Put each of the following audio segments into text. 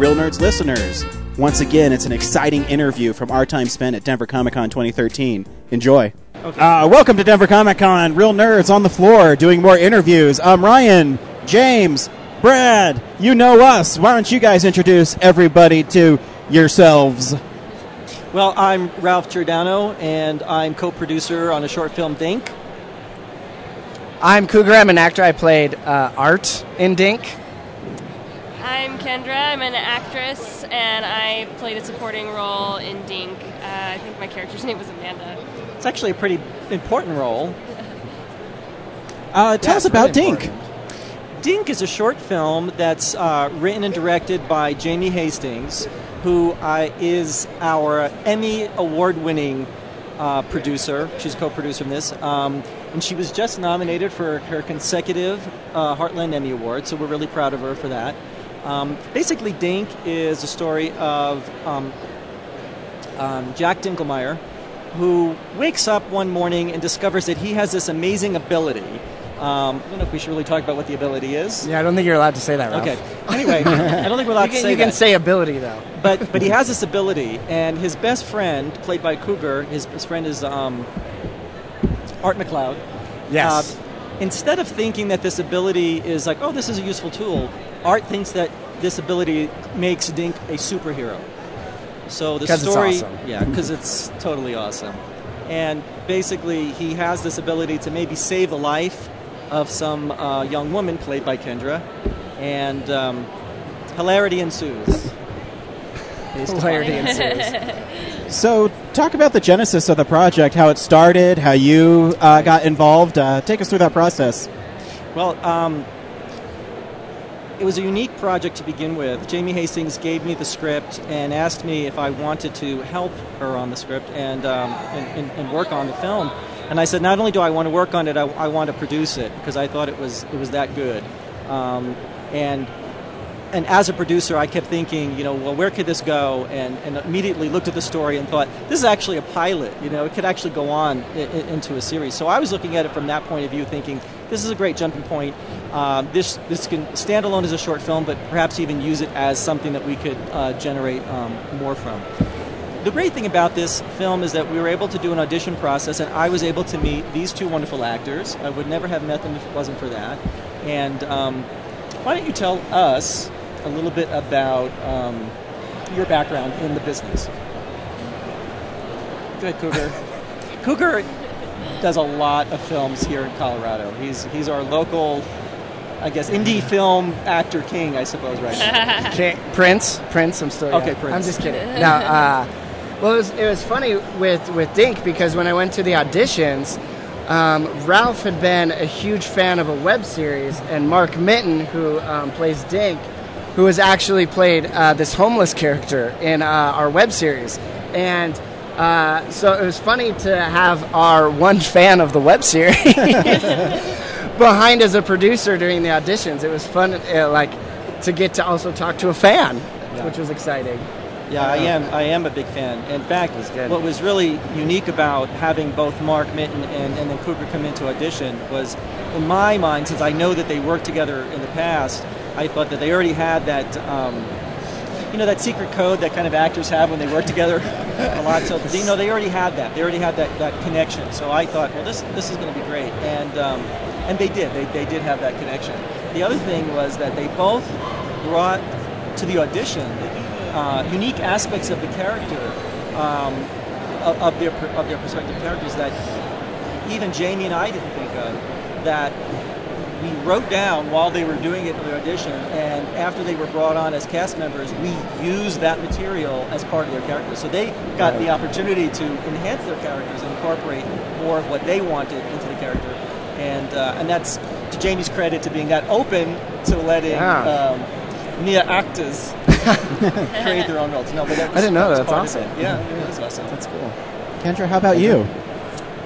Hello, Reel Nerds listeners. Once again, it's an exciting interview from our time spent at Denver Comic Con 2013. Enjoy. Uh, welcome to Denver Comic Con. Reel Nerds on the floor doing more interviews. I'm Ryan, James, Brad. You know us. Why don't you guys introduce everybody to yourselves? Well, I'm Ralph Giordano, and I'm co-producer on a short film, Dink. I'm Cougar. I'm an actor. I played uh, Art in Dink. I'm Kendra. I'm an actress, and I played a supporting role in Dink. Uh, I think my character's name was Amanda. It's actually a pretty important role. Uh, tell Yeah, us about it's really Dink. Dink is a short film that's uh, written and directed by Jamie Hastings, who uh, is our Emmy award-winning uh, producer. She's co-producer in this, um, and she was just nominated for her consecutive uh, Heartland Emmy Award. So we're really proud of her for that. Um, basically, Dink is a story of um, um, Jack Dinkelmeyer, who wakes up one morning and discovers that he has this amazing ability. Um, I don't know if we should really talk about what the ability is. Yeah, I don't think you're allowed to say that. Ralph. Okay. Anyway, I don't think we're allowed can, to say you can that. say ability though. but but he has this ability, and his best friend, played by Cougar, his, his friend is um, Art McLeod. Yes. Uh, instead of thinking that this ability is like, oh, this is a useful tool, Art thinks that this ability makes Dink a superhero. So the 'Cause it's story, awesome. yeah, because it's totally awesome. And basically, he has this ability to maybe save the life of some uh, young woman played by Kendra, and um, hilarity ensues. Hilarity ensues. So, talk about the genesis of the project, how it started, how you uh, got involved. Uh, take us through that process. Well, um, it was a unique project to begin with. Jamie Hastings gave me the script and asked me if I wanted to help her on the script and, um, and, and, and work on the film. And I said, not only do I want to work on it, I, I want to produce it because I thought it was it was that good. Um, and and as a producer, I kept thinking, you know, well, where could this go? And, and immediately looked at the story and thought, this is actually a pilot. You know, it could actually go on i- into a series. So I was looking at it from that point of view, thinking, this is a great jumping point. Um, this this can stand alone as a short film, but perhaps even use it as something that we could uh, generate um, more from. The great thing about this film is that we were able to do an audition process, and I was able to meet these two wonderful actors. I would never have met them if it wasn't for that. And um, why don't you tell us a little bit about um, your background in the business? Good, Cougar. Cougar does a lot of films here in Colorado. He's he's our local, I guess, indie film actor king, I suppose, right now. Okay, Prince. Prince. I'm still. Okay, yeah. Prince. I'm just kidding. No. Uh, well, it was, it was funny with with Dink because when I went to the auditions, um, Ralph had been a huge fan of a web series, and Mark Mitten, who um, plays Dink, who has actually played uh, this homeless character in uh, our web series, and. Uh, so it was funny to have our one fan of the web series behind as a producer during the auditions. It was fun, uh, like to get to also talk to a fan, which was exciting. Yeah, I am. I am a big fan. In fact, good. what was really unique about having both Mark Mitten and, and then Cougar come into audition was, in my mind, since I know that they worked together in the past, I thought that they already had that, um, you know, that secret code that kind of actors have when they work together a lot. So you know, they already had that. They already had that, that connection. So I thought, well, this this is going to be great, and um, and they did. They they did have that connection. The other thing was that they both brought to the audition uh, unique aspects of the character, um, of, of their of their prospective characters that even Jamie and I didn't think of. That we wrote down while they were doing it in the audition, and after they were brought on as cast members, we used that material as part of their characters. So they got the opportunity to enhance their characters and incorporate more of what they wanted into the character. And uh, and that's to Jamie's credit to being that open to letting Yeah. um, Nia actors create their own roles. No, but that was, I didn't know that. That's awesome. it. Yeah, it was awesome. That's cool. Kendra, how about you?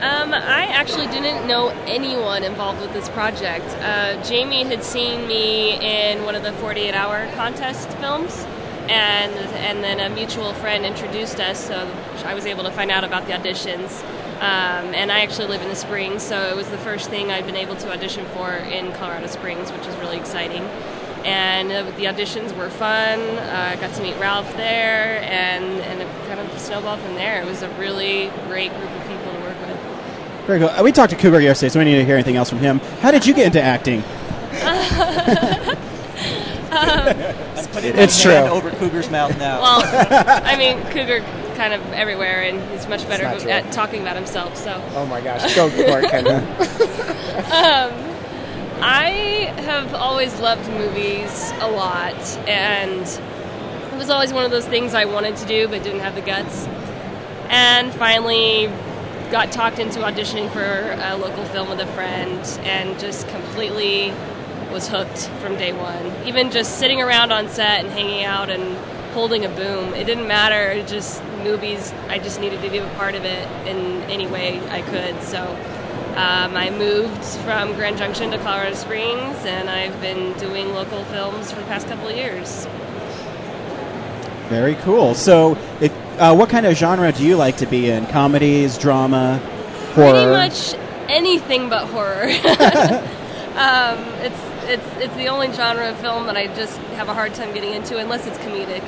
Um, I actually didn't know anyone involved with this project. Uh, Jamie had seen me in one of the 48 hour contest films, and and then a mutual friend introduced us, so I was able to find out about the auditions. Um, and I actually live in the Springs, so it was the first thing I'd been able to audition for in Colorado Springs, which is really exciting. and uh, the auditions were fun. Uh, I got to meet Ralph there, and and it kind of snowballed from there. It was a really great group of people to work with. Very cool. Uh, we talked to Cougar yesterday, so we need to hear anything else from him. How did you get into acting? it's true. Over Cougar's mouth now. Well, I mean, Cougar kind of everywhere, and he's much better at talking about himself. So. Oh my gosh, go for it, Kendra. Um, I have always loved movies a lot, and it was always one of those things I wanted to do but didn't have the guts. And finally, got talked into auditioning for a local film with a friend, and just completely was hooked from day one. Even just sitting around on set and hanging out and holding a boom, it didn't matter. It just movies. I just needed to be a part of it in any way I could. So. Um, I moved from Grand Junction to Colorado Springs, and I've been doing local films for the past couple of years. Very cool. So, if, uh, what kind of genre do you like to be in? Comedies, drama, horror? Pretty much anything but horror. um, it's it's it's the only genre of film that I just have a hard time getting into, unless it's comedic.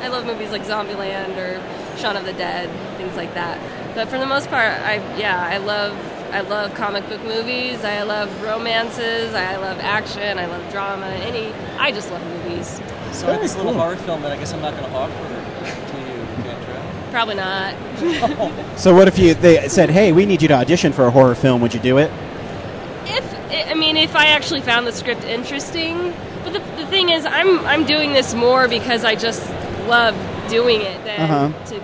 I love movies like Zombieland or Shaun of the Dead, things like that. But for the most part, I yeah, I love I love comic book movies. I love romances. I love action. I love drama. Any, I just love movies. So I have this little horror film that I guess I'm not going to offer to you, Kendra. Probably not. So, what if you they said, "Hey, we need you to audition for a horror film"? Would you do it? If I mean, if I actually found the script interesting, but the, the thing is, I'm I'm doing this more because I just love doing it than Uh-huh. to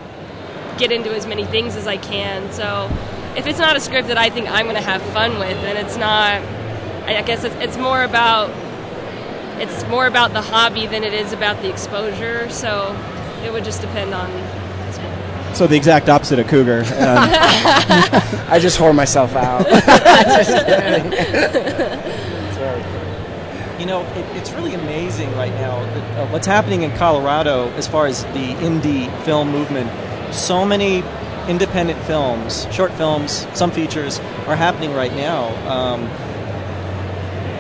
get into as many things as I can. So, if it's not a script that I think I'm going to have fun with, then it's not. I I guess it's, it's more about it's more about the hobby than it is about the exposure. So, it would just depend on. So, the exact opposite of Cougar. Um, I just whore myself out. Just kidding. It's very cool. You know, it, it's really amazing right now that, uh, what's happening in Colorado as far as the indie film movement. So many independent films, short films, some features are happening right now. Um,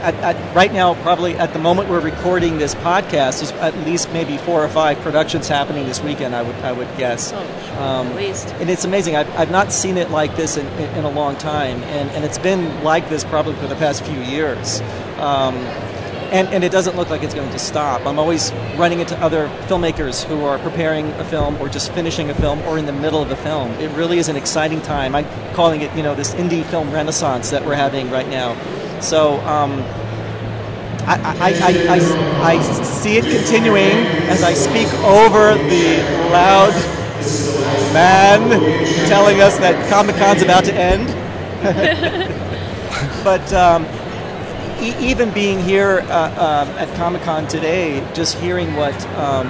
at, at, right now, probably at the moment we're recording this podcast, there's at least maybe four or five productions happening this weekend. I would I would guess. Oh, Um, at least. and it's amazing. I've, I've not seen it like this in, in, in a long time, and, and it's been like this probably for the past few years. Um, and, and it doesn't look like it's going to stop. I'm always running into other filmmakers who are preparing a film or just finishing a film or in the middle of a film. It really is an exciting time. I'm calling it, you know, this indie film renaissance that we're having right now. So um, I, I, I, I, see it continuing as I speak over the loud man telling us that Comic Con's about to end. but um, e- even being here uh, um, at Comic Con today, just hearing what um,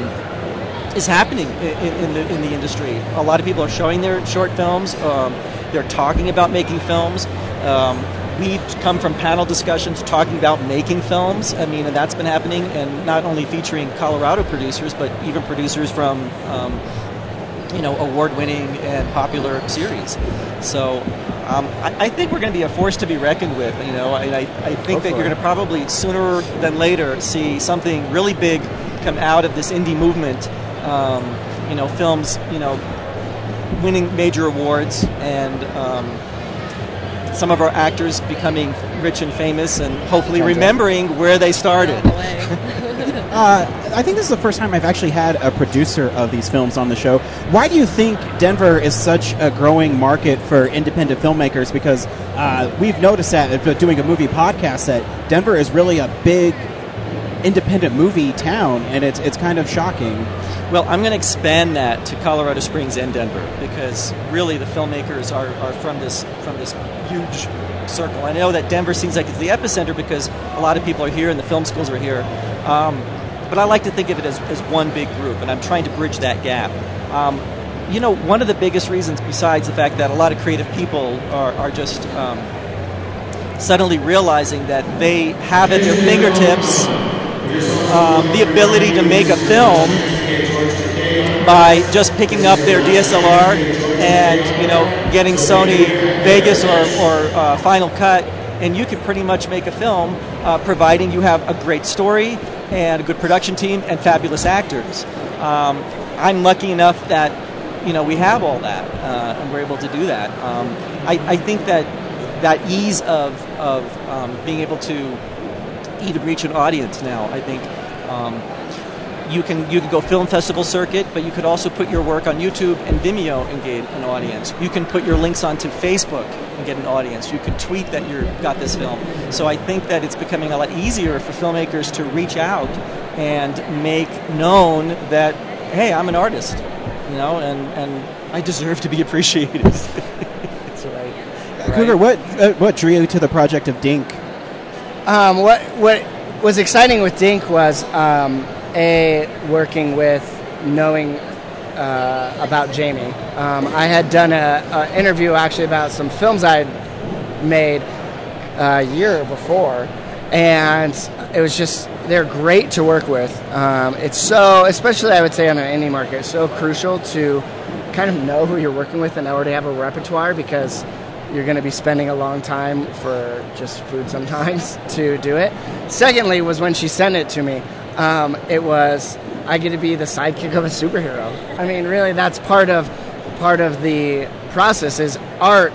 is happening in, in, the, in the industry. A lot of people are showing their short films. Um, they're talking about making films. Um, we come from panel discussions talking about making films. I mean, and that's been happening, and not only featuring Colorado producers, but even producers from, um, you know, award-winning and popular series. So, um, I, I think we're going to be a force to be reckoned with. You know, I, I, I think that you're going to probably sooner than later see something really big come out of this indie movement. Um, you know, films, you know, winning major awards and. Um, some of our actors becoming rich and famous and hopefully remembering where they started. uh, I think this is the first time I've actually had a producer of these films on the show. Why do you think Denver is such a growing market for independent filmmakers? Because uh, we've noticed that doing a movie podcast that Denver is really a big independent movie town, and it's it's kind of shocking. Well, I'm going to expand that to Colorado Springs and Denver because really the filmmakers are, are from this from this huge circle. I know that Denver seems like it's the epicenter because a lot of people are here and the film schools are here. Um, but I like to think of it as, as one big group, and I'm trying to bridge that gap. Um, you know, one of the biggest reasons, besides the fact that a lot of creative people are, are just um, suddenly realizing that they have at their fingertips um, the ability to make a film by just picking up their DSLR and you know getting Sony Vegas or, or uh, Final Cut and you can pretty much make a film, uh, providing you have a great story and a good production team and fabulous actors. Um, I'm lucky enough that you know we have all that, uh, and we're able to do that. Um, I, I, think that that ease of of um, being able to even reach an audience now, I think. You can you can go film festival circuit, but you could also put your work on YouTube and Vimeo and get an audience. You can put your links onto Facebook and get an audience. You can tweet that you've got this film. So I think that it's becoming a lot easier for filmmakers to reach out and make known that hey, I'm an artist, you know, and and I deserve to be appreciated. That's right. Cougar, what uh, what drew you to the project of Dink? Um, what what was exciting with Dink was um, a working with knowing uh, about Jamie. Um, I had done an interview actually about some films I'd made a year before, and it was just they're great to work with. Um, it's so, especially I would say on an indie market, so crucial to kind of know who you're working with and already have a repertoire because you're going to be spending a long time for just food sometimes to do it. Secondly, was when she sent it to me. Um, it was I get to be the sidekick of a superhero. I mean, really, that's part of part of the process. Is art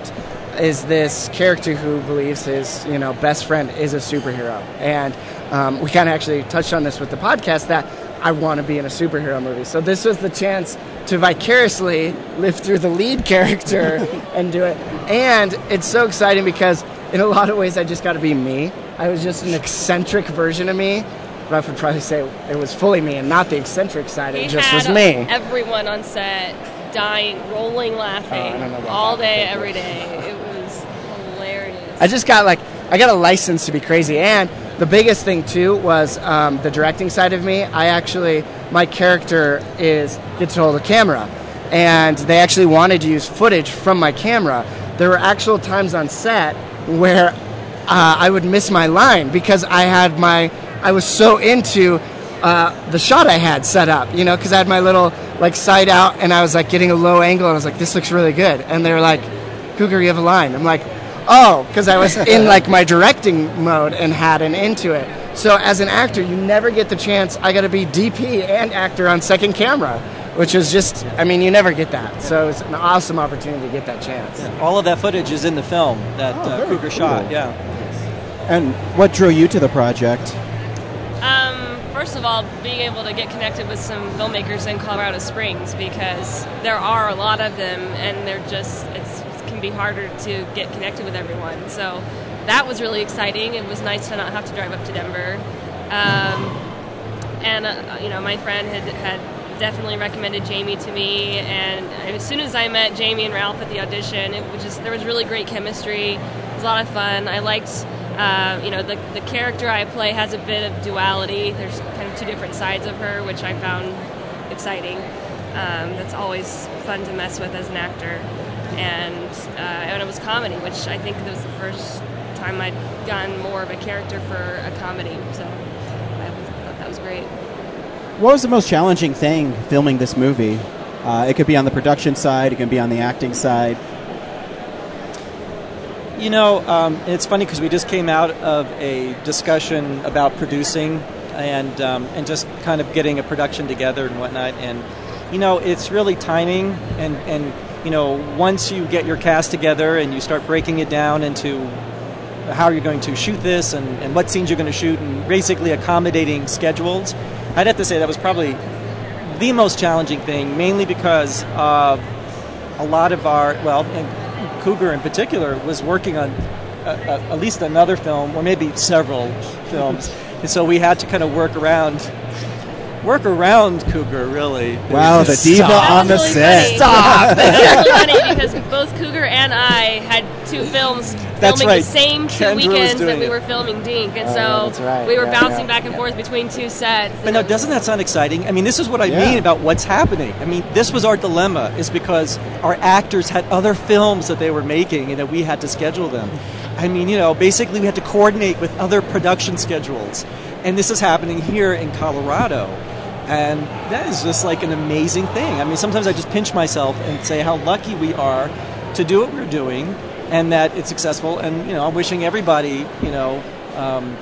is this character who believes his you know best friend is a superhero, and um, we kind of actually touched on this with the podcast that I want to be in a superhero movie. So this was the chance to vicariously live through the lead character and do it. And it's so exciting because in a lot of ways I just got to be me. I was just an eccentric version of me Ralph would probably say it was fully me and not the eccentric side. It just was me. Everyone on set dying, rolling, laughing oh, all day, every day. It was hilarious. I just got like I got a license to be crazy, and the biggest thing too was um, the directing side of me. I actually my character is gets to hold a camera, and they actually wanted to use footage from my camera. There were actual times on set where uh, I would miss my line because I had my I was so into uh, the shot I had set up, you know, because I had my little like side out and I was like getting a low angle and I was like, this looks really good. And they were like, Cougar, you have a line. I'm like, oh, because I was in like my directing mode and had an into it. So as an actor, you never get the chance. I got to be DP and actor on second camera, which is just, I mean, you never get that. So it's an awesome opportunity to get that chance. Yeah. All of that footage is in the film that oh, uh, Cougar cool. shot. Yeah. And what drew you to the project? First of all, being able to get connected with some filmmakers in Colorado Springs because there are a lot of them, and they're just it can be harder to get connected with everyone. So that was really exciting. It was nice to not have to drive up to Denver. Um, and uh, you know, my friend had had definitely recommended Jamie to me, and as soon as I met Jamie and Ralph at the audition, it was just there was really great chemistry. It was a lot of fun. I liked uh, you know, the, the character I play has a bit of duality. There's kind of two different sides of her, which I found exciting. Um, that's always fun to mess with as an actor. And, uh, and it was comedy, which I think was the first time I'd gotten more of a character for a comedy. So I thought that was great. What was the most challenging thing filming this movie? Uh, it could be on the production side, it can be on the acting side. You know, um, it's funny because we just came out of a discussion about producing and um, and just kind of getting a production together and whatnot. And you know, it's really timing and and you know, once you get your cast together and you start breaking it down into how you're going to shoot this and, and what scenes you're going to shoot and basically accommodating schedules, I'd have to say that was probably the most challenging thing, mainly because uh, a lot of our well. Cougar in particular was working on uh, uh, at least another film, or maybe several films, and so we had to kind of work around work around Cougar, really. Wow, the diva on the really set. Funny. Stop. That's really funny because both Cougar and I had two films That's filming right. the same two Kendra weekends that we it. were filming Dink, and Oh, so yeah, right. we were Yeah, bouncing yeah, back and yeah. forth between two sets. But now, doesn't that sound exciting? I mean, this is what I Yeah. mean about what's happening. I mean, this was our dilemma, is because our actors had other films that they were making and that we had to schedule them. I mean, you know, basically we had to coordinate with other production schedules. And this is happening here in Colorado. And that is just like an amazing thing. I mean, sometimes I just pinch myself and say how lucky we are to do what we're doing and that it's successful. And you know, I'm wishing everybody, you know, um,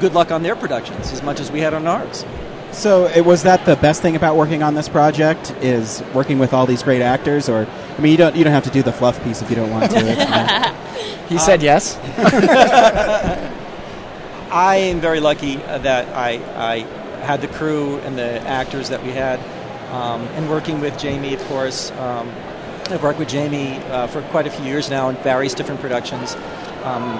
good luck on their productions as much as we had on ours. So, it, was that the best thing about working on this project? Is working with all these great actors, or I mean, you don't you don't have to do the fluff piece if you don't want to. you know. He said yes. I am very lucky uh, that I, I had the crew and the actors that we had, um, and working with Jamie, of course. Um, I've worked with Jamie uh, for quite a few years now in various different productions. Um,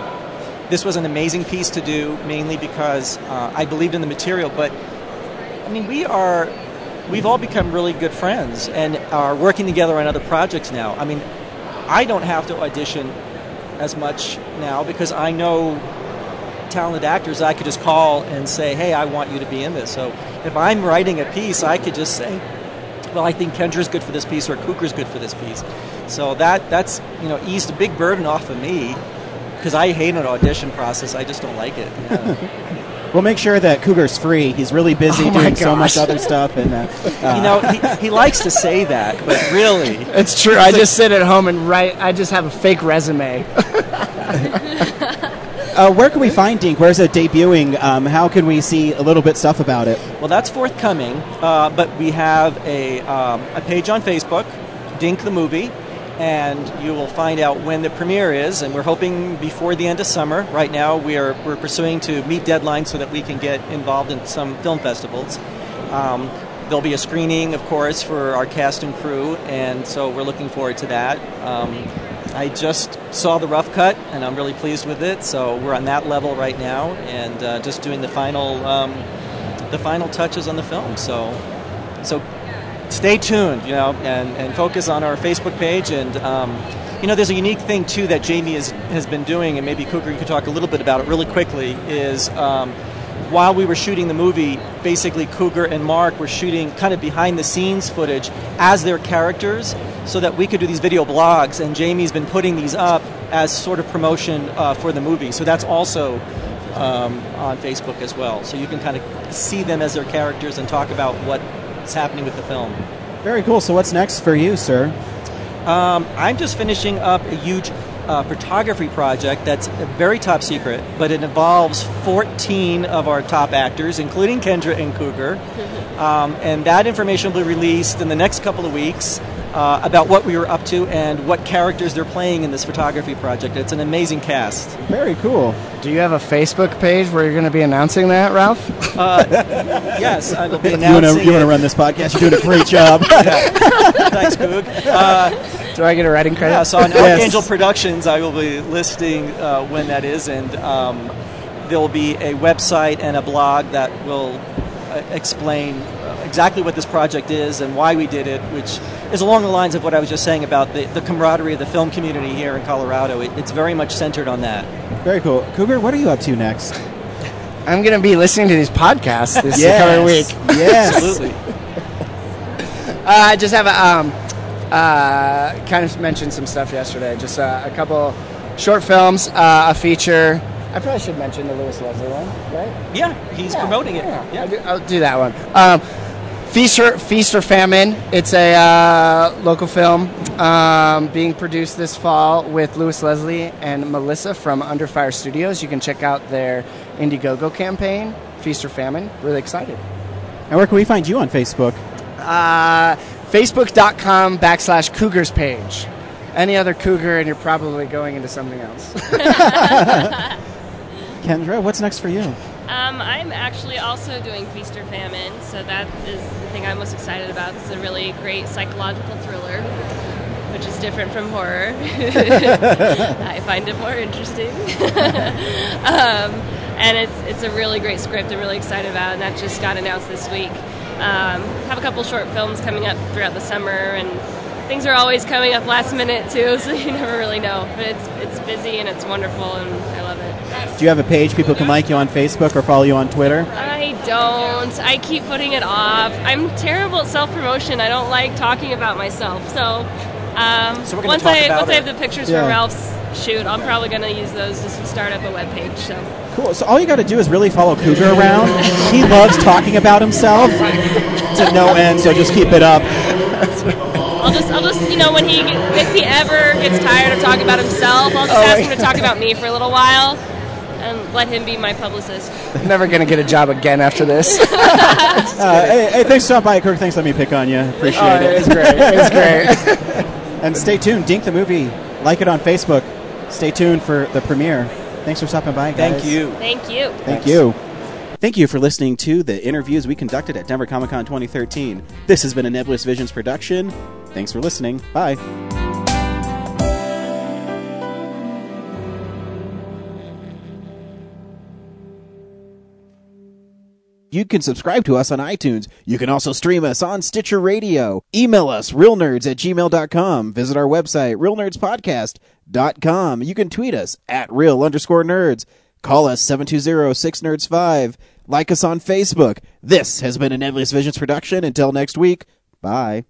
this was an amazing piece to do, mainly because uh, I believed in the material. But I mean, we are, we've all become really good friends and are working together on other projects now. I mean, I don't have to audition as much now because I know talented actors I could just call and say, hey, I want you to be in this. So if I'm writing a piece, I could just say, well, I think Kendra's good for this piece or Cougar's good for this piece. So that that's you know eased a big burden off of me because I hate an audition process. I just don't like it. Yeah. we'll make sure that Cougar's free. He's really busy Oh doing so much other stuff, and uh, you know, he, he likes to say that, but really, It's true. I just sit at home and write. I just have a fake resume. Uh, where can we find Dink? Where's it debuting? Um, how can we see a little bit stuff about it? Well, that's forthcoming, uh, but we have a, um, a page on Facebook, Dink the Movie, and you will find out when the premiere is, and we're hoping before the end of summer. Right now, we are, we're pursuing to meet deadlines so that we can get involved in some film festivals. Um, there'll be a screening, of course, for our cast and crew, and so we're looking forward to that. Um, I just saw the rough cut, and I'm really pleased with it. So we're on that level right now, and uh, just doing the final um, the final touches on the film. So, so stay tuned, you know, and, and focus on our Facebook page. And um, you know, there's a unique thing too that Jamie has has been doing, and maybe Cougar you could talk a little bit about it really quickly. Is um, while we were shooting the movie, basically Cougar and Mark were shooting kind of behind the scenes footage as their characters so that we could do these video blogs. And Jamie's been putting these up as sort of promotion uh, for the movie. So that's also um, on Facebook as well. So you can kind of see them as their characters and talk about what's happening with the film. Very cool. So, what's next for you, sir? Um, I'm just finishing up a huge uh, photography project that's very top secret, but it involves 14 of our top actors, including Kendra and Cougar. Um, and that information will be released in the next couple of weeks uh, about what we were up to and what characters they're playing in this photography project. It's an amazing cast. Very cool. Do you have a Facebook page where you're going to be announcing that, Ralph? Uh, yes, I will be You want announcing. to you want to run this podcast? You're doing a great job. Thanks, Coog. Uh, Do I get a writing credit? Yeah, so on Yes. Archangel Productions, I will be listing uh, when that is, and um, there will be a website and a blog that will uh, explain uh, exactly what this project is and why we did it, which is along the lines of what I was just saying about the, the camaraderie of the film community here in Colorado. It, it's very much centered on that. Very cool. Cougar, what are you up to next? I'm going to be listening to these podcasts this Yes. coming week. Yes. Absolutely. Uh, I just have a um, uh, kind of mentioned some stuff yesterday. Just uh, a couple short films, uh, a feature. I probably should mention the Lewis Leslie one, right? Yeah, he's promoting it. I'll, Yeah. do, I'll do that one. Um, Feast or, Feast or Famine. It's a uh, local film um, being produced this fall with Lewis Leslie and Melissa from Under Fire Studios. You can check out their Indiegogo campaign, Feast or Famine. Really excited. And where can we find you on Facebook? Uh, Facebook.com backslash Cougars page. Any other cougar, and you're probably going into something else. Kendra, what's next for you? Um, I'm actually also doing Feast or Famine, so that is the thing I'm most excited about. It's a really great psychological thriller, which is different from horror. I find it more interesting. um, and it's it's a really great script I'm really excited about, and that just got announced this week. Um, have a couple short films coming up throughout the summer, and things are always coming up last minute too, so you never really know. But it's it's busy and it's wonderful, and I love it. Do you have a page people can like you on Facebook or follow you on Twitter? I don't. I keep putting it off. I'm terrible at self promotion. I don't like talking about myself. So, um, So we're once talk I about once I have the pictures Yeah. from Ralph's shoot, I'm probably going to use those just to start up a web page. So, Cool. So all you got to do is really follow Cougar around. He loves talking about himself to no end. So just keep it up. I'll just I'll just you know, when he if he ever gets tired of talking about himself, I'll just oh, ask him to talk about me for a little while and let him be my publicist. Never gonna get a job again after this. uh, hey, hey, thanks for stopping by, Kirk. Thanks for letting me pick on you. Appreciate oh, it. It's great. It's great. and stay tuned. Dink the movie. Like it on Facebook. Stay tuned for the premiere. Thanks for stopping by, guys. Thank you. Thank you. Thank Thanks. you. Thank you for listening to the interviews we conducted at Denver Comic Con 2013. This has been a Nebulous Visions production. Thanks for listening. Bye. You can subscribe to us on iTunes. You can also stream us on Stitcher Radio. Email us, reelnerds at gmail.com. Visit our website, reelnerdspodcast.com. You can tweet us at real underscore nerds. Call us 720-6nerds5. Like us on Facebook. This has been a Nebulous Visions production. Until next week, bye.